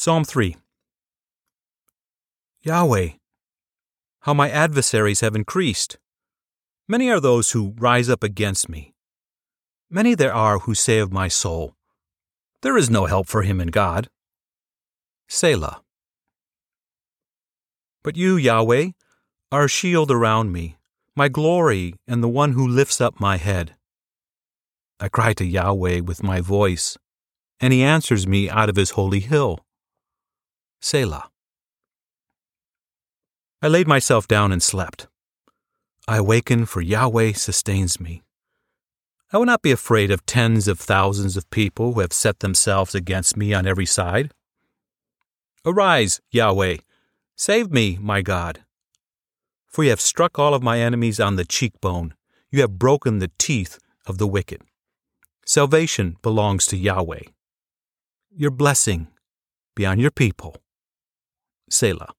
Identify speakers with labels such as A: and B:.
A: Psalm 3 Yahweh, how my adversaries have increased. Many are those who rise up against me. Many there are who say of my soul, There is no help for him in God. Selah. But you, Yahweh, are a shield around me, my glory, and the one who lifts up my head. I cry to Yahweh with my voice, and he answers me out of his holy hill. Selah. I laid myself down and slept. I awaken, for Yahweh sustains me. I will not be afraid of tens of thousands of people who have set themselves against me on every side. Arise, Yahweh, save me, my God. For you have struck all of my enemies on the cheekbone, you have broken the teeth of the wicked. Salvation belongs to Yahweh. Your blessing be on your people. Selah.